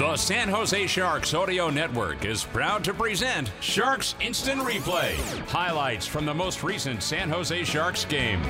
The San Jose Sharks Audio Network is proud to present Sharks Instant Replay. Highlights from the most recent San Jose Sharks game.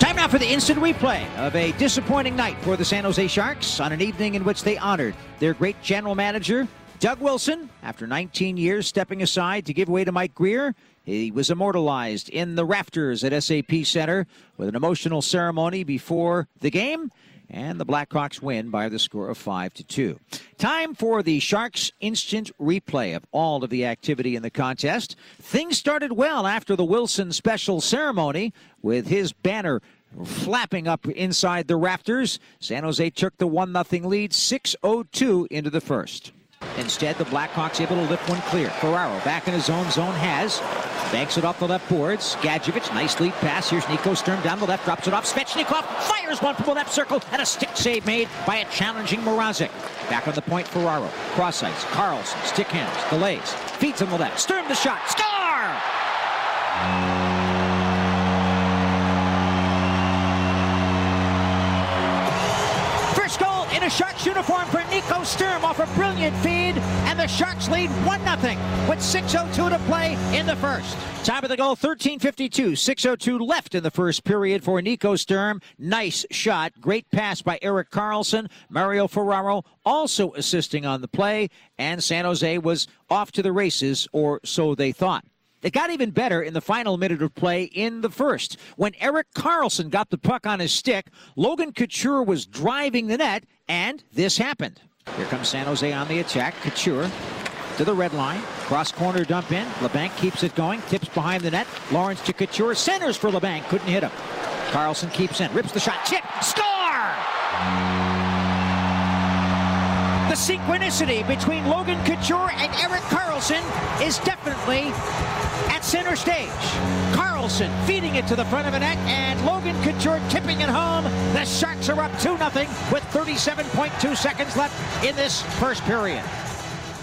Time now for the instant replay of a disappointing night for the San Jose Sharks on an evening in which they honored their great general manager, Doug Wilson, after 19 years stepping aside to give way to Mike Grier, He was immortalized in the rafters at SAP Center with an emotional ceremony before the game. And the Blackhawks win by the score of 5 to 2. Time for the Sharks instant replay of all of the activity in the contest. Things started well after the Wilson special ceremony with his banner flapping up inside the rafters. San Jose took the 1 0 lead 6 2 into the first. Instead, the Blackhawks able to lift one clear. Ferraro back in his own zone has. Banks it off the left boards. Gadjovich, nice lead pass. Here's Nico Sturm down the left, drops it off. Svechnikov fires one from the left circle, and a stick save made by a challenging Mrazek. Back on the point, Ferraro. Cross ice. Karlsson, stick handles, delays. Feeds on the left. Sturm the shot. In a Sharks uniform for Nico Sturm off a brilliant feed, and the Sharks lead 1 0 with 6.02 to play in the first. Time of the goal 13.52, 6.02 left in the first period for Nico Sturm. Nice shot, great pass by Erik Karlsson, Mario Ferraro also assisting on the play, and San Jose was off to the races, or so they thought. It got even better in the final minute of play in the first. When Erik Karlsson got the puck on his stick, Logan Couture was driving the net, and this happened. Here comes San Jose on the attack. Couture to the red line. Cross corner dump in. Labanc keeps it going. Tips behind the net. Lorentz to Couture. Centers for Labanc. Couldn't hit him. Karlsson keeps in. Rips the shot. Chip. Score! The synchronicity between Logan Couture and Erik Karlsson is definitely at center stage. Karlsson feeding it to the front of the net, and Logan Couture tipping it home. The Sharks are up 2 0 with 37.2 seconds left in this first period.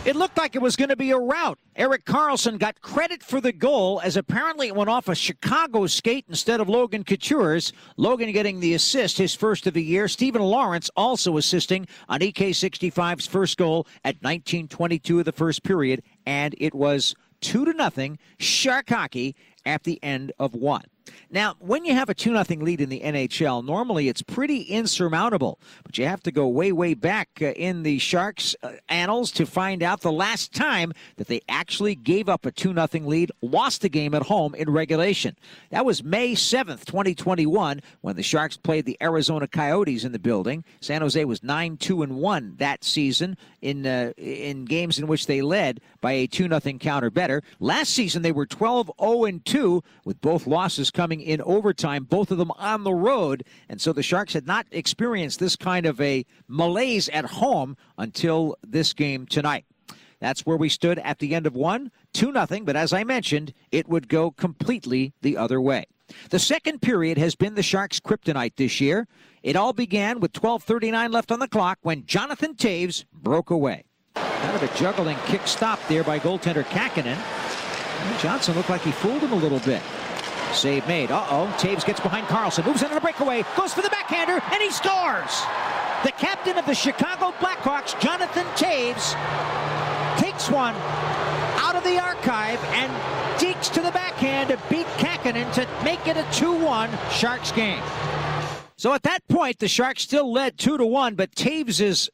It looked like it was going to be a rout. Erik Karlsson got credit for the goal as apparently it went off a Chicago skate instead of Logan Couture's. Logan getting the assist, his first of the year. Steven Lorentz also assisting on EK65's first goal at 1922 of the first period, and it was two to nothing Shark hockey at the end of one. Now, when you have a 2 0 lead in the NHL, normally it's pretty insurmountable. But you have to go way, way back uh, in the Sharks' uh, annals to find out the last time that they actually gave up a 2 0 lead, lost the game at home in regulation. That was May 7th, 2021, when the Sharks played the Arizona Coyotes in the building. San Jose was 9 2 and 1 that season in, uh, in games in which they led by a 2 0 counter better. Last season, they were 12 0 and 2, with both losses coming in overtime, both of them on the road. And so the Sharks had not experienced this kind of a malaise at home until this game tonight. That's where we stood at the end of one, 2 nothing. but as I mentioned, it would go completely the other way. The second period has been the Sharks' kryptonite this year. It all began with 12:39 left on the clock when Jonathan Toews broke away. Kind of a juggling kick stop there by goaltender Kahkonen. Johnson looked like he fooled him a little bit. Save made. Uh-oh. Toews gets behind Karlsson. Moves into the breakaway. Goes for the backhander, and he scores! The captain of the Chicago Blackhawks, Jonathan Toews, takes one out of the archive and deeks to the backhand to beat Kahkonen to make it a 2-1 Sharks game. So at that point, the Sharks still led 2 to 1, but Toews'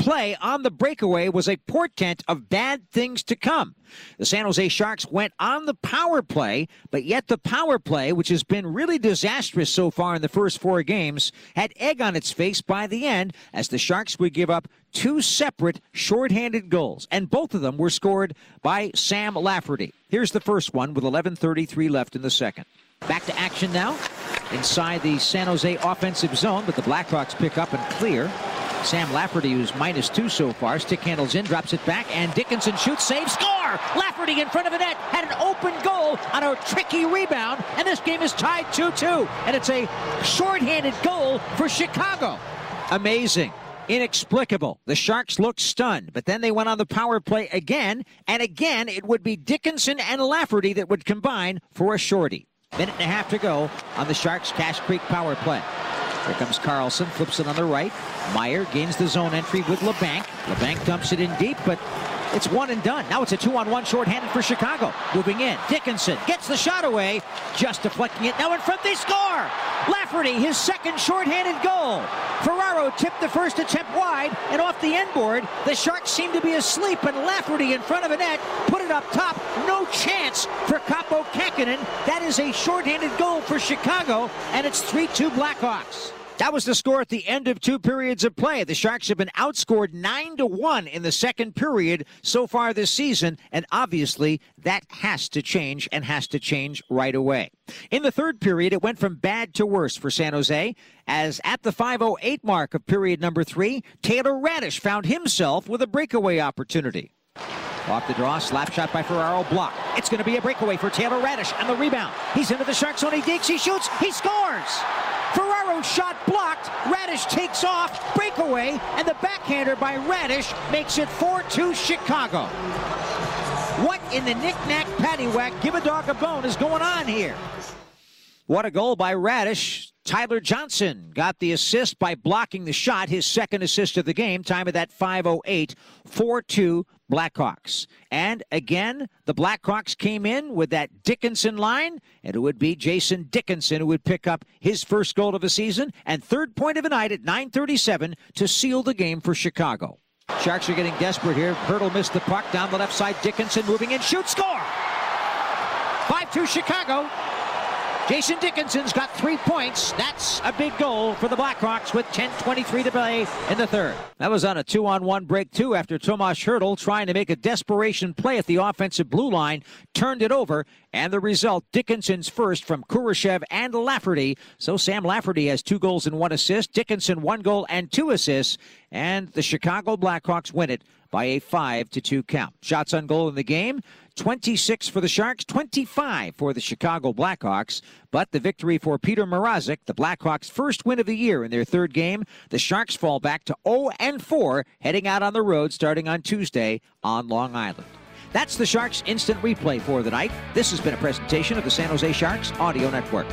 play on the breakaway was a portent of bad things to come. The San Jose Sharks went on the power play, but yet the power play, which has been really disastrous so far in the first four games, had egg on its face by the end as the Sharks would give up two separate shorthanded goals, and both of them were scored by Sam Lafferty. Here's the first one with 11:33 left in the second. Back to action now inside the San Jose offensive zone, but the Blackhawks pick up and clear. Sam Lafferty, who's minus two so far, stick handles in, drops it back, and Dickinson shoots, save, score! Lafferty in front of the net had an open goal on a tricky rebound, and this game is tied 2-2, and it's a shorthanded goal for Chicago. Amazing. Inexplicable. The Sharks looked stunned, but then they went on the power play again, and again it would be Dickinson and Lafferty that would combine for a shorty. Minute and a half to go on the Sharks Cache Creek power play. Here comes Karlsson, flips it on the right. Meier gains the zone entry with Labanc. Labanc dumps it in deep, but it's one and done. Now it's a two-on-one shorthanded for Chicago. Moving in. Dickinson gets the shot away, just deflecting it. Now in front, they score! Lafferty, his second shorthanded goal. Ferraro tipped the first attempt wide and off the end board. The Sharks seem to be asleep, and Lafferty in front of the net put it up top. No chance Kähkönen. That is a shorthanded goal for Chicago, and it's 3-2 Blackhawks. That was the score at the end of two periods of play. The Sharks have been outscored 9 to 1 in the second period so far this season, and obviously that has to change and has to change right away. In the third period, it went from bad to worse for San Jose, as at the 508 mark of period number 3, Taylor Raddysh found himself with a breakaway opportunity. Off the draw, slap shot by Ferraro, block. It's going to be a breakaway for Taylor Raddysh and the rebound. He's into the Sharks zone, he digs, he shoots, he scores! Ferraro shot blocked. Raddysh takes off, breakaway, and the backhander by Raddysh makes it 4-2 Chicago. What in the knick-knack paddywhack, give a dog a bone is going on here? What a goal by Raddysh. Tyler Johnson got the assist by blocking the shot, his second assist of the game. Time of that 508, 4 2 Blackhawks. And again, the Blackhawks came in with that Dickinson line, and it would be Jason Dickinson who would pick up his first goal of the season and third point of the night at 9:37 to seal the game for Chicago. Sharks are getting desperate here. Hertl missed the puck down the left side. Dickinson moving in, shoot, score. 5-2 Chicago. Jason Dickinson's got three points. That's a big goal for the Blackhawks with 10.23 to play in the third. That was on a two-on-one break, too, after Tomas Hertl trying to make a desperation play at the offensive blue line, turned it over, and the result, Dickinson's first from Kurashev and Lafferty. So Sam Lafferty has two goals and one assist. Dickinson one goal and two assists. And the Chicago Blackhawks win it by a 5 to 2 count. Shots on goal in the game 26 for the Sharks, 25 for the Chicago Blackhawks. But the victory for Peter Mrazek, the Blackhawks' first win of the year in their third game, the Sharks fall back to 0 and 4, heading out on the road starting on Tuesday on Long Island. That's the Sharks Instant Replay for the night. This has been a presentation of the San Jose Sharks Audio Network.